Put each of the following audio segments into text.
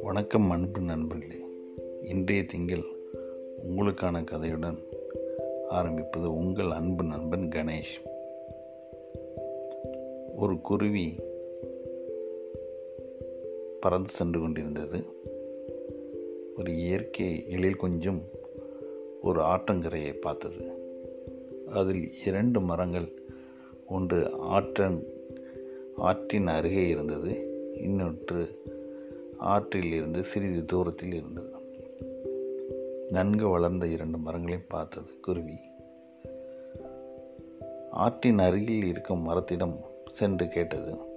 வணக்கம் அன்பு நண்பர்களே. இன்றைய திங்கள் உங்களுக்கான கதையுடன் ஆரம்பிப்பது உங்கள் அன்பு நண்பன் கணேஷ். ஒரு குருவி பறந்து சென்று கொண்டிருந்தது. ஒரு இயற்கை எழில் கொஞ்சம் ஒரு ஆற்றங்கரையை பார்த்தது. அதில் இரண்டு மரங்கள் ஒன்று ஆற்றன் ஆற்றின் அருகே இருந்தது. இன்னொன்று ஆற்றில் இருந்து சிறிது தூரத்தில் இருந்தது. நன்கு வளர்ந்த இரண்டு மரங்களையும் பார்த்தது குருவி. ஆற்றின் அருகில் இருக்கும் மரத்திடம் சென்று கேட்டது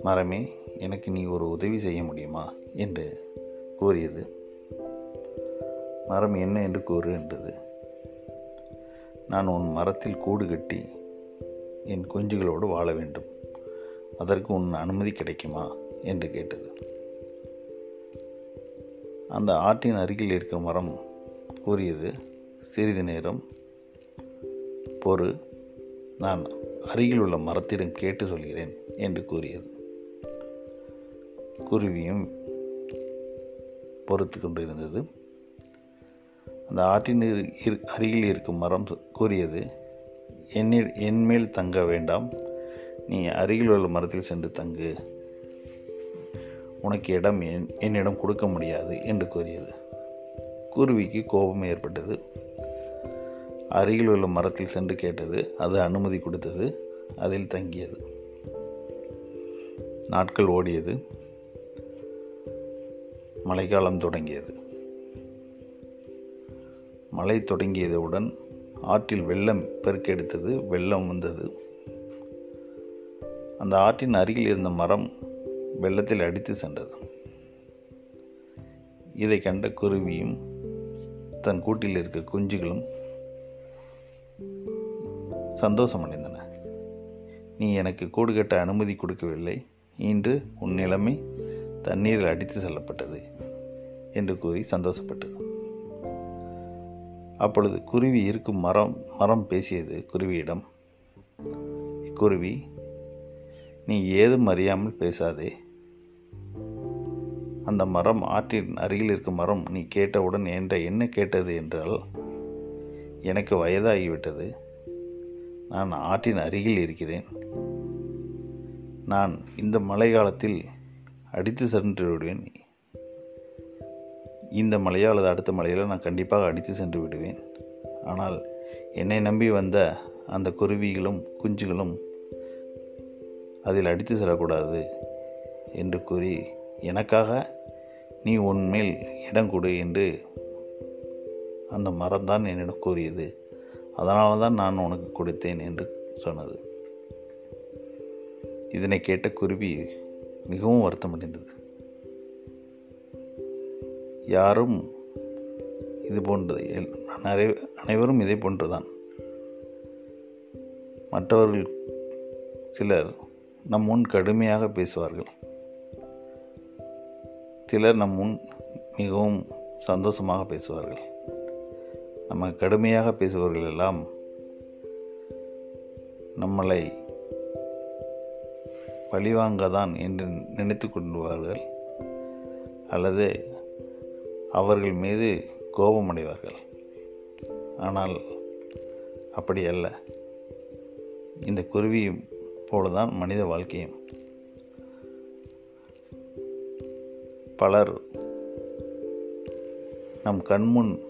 மரமே எனக்கு நீ ஒரு உதவி செய்ய முடியுமா? என்று கூறியது. மரம் என்ன என்று கூறு என்றது. நான் உன் மரத்தில் கூடு கட்டி என் குஞ்சுகளோடு வாழ வேண்டும். அதற்கு உன் அனுமதி கிடைக்குமா? என்று கேட்டது. அந்த ஆற்றின் அருகில் இருக்கிற மரம் கூறியது சிறிது நேரம் பொறு நான் அருகில் உள்ள மரத்திடம் கேட்டு சொல்கிறேன் என்று கூறியது. குருவியும் பொறுத்து கொண்டிருந்தது. அந்த ஆற்றின் அருகில் இருக்கும் மரம் கூறியது என்னில் என்மேல் தங்க வேண்டாம். நீ அருகில் உள்ள மரத்தில் சென்று தங்கு. உனக்கு இடம் என் என்னிடம் கொடுக்க முடியாது என்று கூறியது. குருவிக்கு கோபம் ஏற்பட்டது. அருகில் உள்ள மரத்தில் சென்று கேட்டது அது அனுமதி கொடுத்தது அதில் தங்கியது. நாட்கள் ஓடியது. மழைக்காலம் தொடங்கியது. மழை தொடங்கியதுடன் ஆற்றில் வெள்ளம் பெருக்கெடுத்தது வெள்ளம் வந்தது. அந்த ஆற்றின் அருகில் இருந்த மரம் வெள்ளத்தில் அடித்து சென்றது. இதை கண்ட குருவியும் தன் கூட்டில் இருக்க குஞ்சுகளும் சந்தோஷமடைந்தன. நீ எனக்கு கூடு கட்ட அனுமதி கொடுக்கவில்லை. இன்று உன் நிலைமை தண்ணீரில் அடித்து செல்லப்பட்டது என்று கூறி சந்தோஷப்பட்டது. அப்பொழுது குருவி இருக்கும் மரம் மரம் பேசியது குருவியிடம். குருவி நீ ஏதும் அறியாமல் பேசாதே. அந்த மரம் ஆற்றின் அருகில் இருக்கும் மரம் நீ கேட்டவுடன் என்ற என்ன கேட்டது என்றால் எனக்கு வயதாகிவிட்டது. நான் ஆற்றின் அருகில் இருக்கிறேன். நான் இந்த மழை காலத்தில் அடித்து சென்று விடுவேன் இந்த மலையோ அல்லது அடுத்த மலையிலோ நான் கண்டிப்பாக அடித்து சென்று விடுவேன். ஆனால் என்னை நம்பி வந்த அந்த குருவிகளும் குஞ்சுகளும் அதில் அடித்து செல்லக்கூடாது என்று கூறி எனக்காக நீ உன்மேல் இடம் கொடு என்று அந்த மரம் தான் என்னிடம் கூறியது. அதனால தான் நான் உனக்கு கொடுத்தேன் என்று சொன்னது. இதனை கேட்ட குருவி மிகவும் வருத்தமடைந்தது. யாரும் இது போன்றது. நிறைய அனைவரும் இதை போன்றுதான். மற்றவர்கள் சிலர் நம் முன் கடுமையாக பேசுவார்கள். சிலர் நம் முன் மிகவும் சந்தோஷமாக பேசுவார்கள். நம்ம கடுமையாக பேசுபவர்கள் எல்லாம் நம்மளை பழிவாங்க தான் என்று நினைத்து கொண்டுவார்கள் அல்லது அவர்கள் மீது கோபமடைவார்கள். ஆனால் அப்படி அல்ல. இந்த குருவியும் போலதான் மனித வாழ்க்கையும். பலர் நம் கண்முன்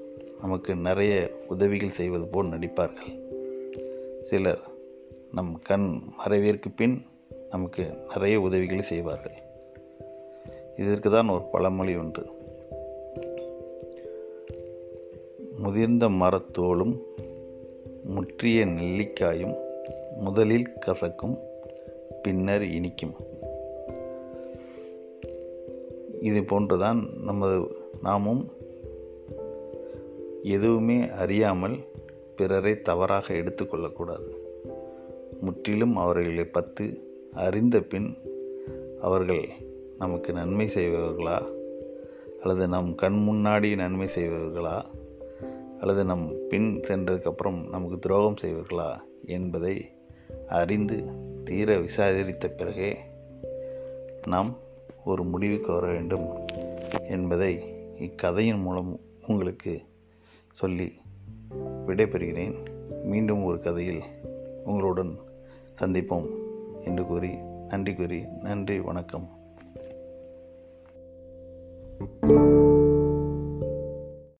நமக்கு நிறைய உதவிகள் செய்வது போல் நடிப்பார்கள். சிலர் நம் கண் மறைவிற்கு பின் நமக்கு நிறைய உதவிகளை செய்வார்கள். இதற்கு தான் ஒரு பழமொழி ஒன்று. முதிர்ந்த மரத்தோளும் முற்றிய நெல்லிக்காயும் முதலில் கசக்கும் பின்னர் இனிக்கும். இது போன்றுதான் நமது நாமும் எதுவுமே அறியாமல் பிறரை தவறாக எடுத்துக்கொள்ளக்கூடாது முற்றிலும் அவர்களை பத்து அறிந்த பின் அவர்கள் நமக்கு நன்மை செய்பவர்களா? அல்லது நம் கண் முன்னாடி நன்மை செய்பவர்களா? அல்லது நம் பின் சென்றதுக்கப்புறம் நமக்கு துரோகம் செய்வார்களா என்பதை அறிந்து தீர விசாரித்த பிறகே நாம் ஒரு முடிவுக்கு வர வேண்டும் என்பதை இக்கதையின் மூலம் உங்களுக்கு சொல்லி விடைபெறுகிறேன். மீண்டும் ஒரு கதையில் உங்களுடன் சந்திப்போம் என்று கூறி நன்றி கூறி நன்றி வணக்கம்.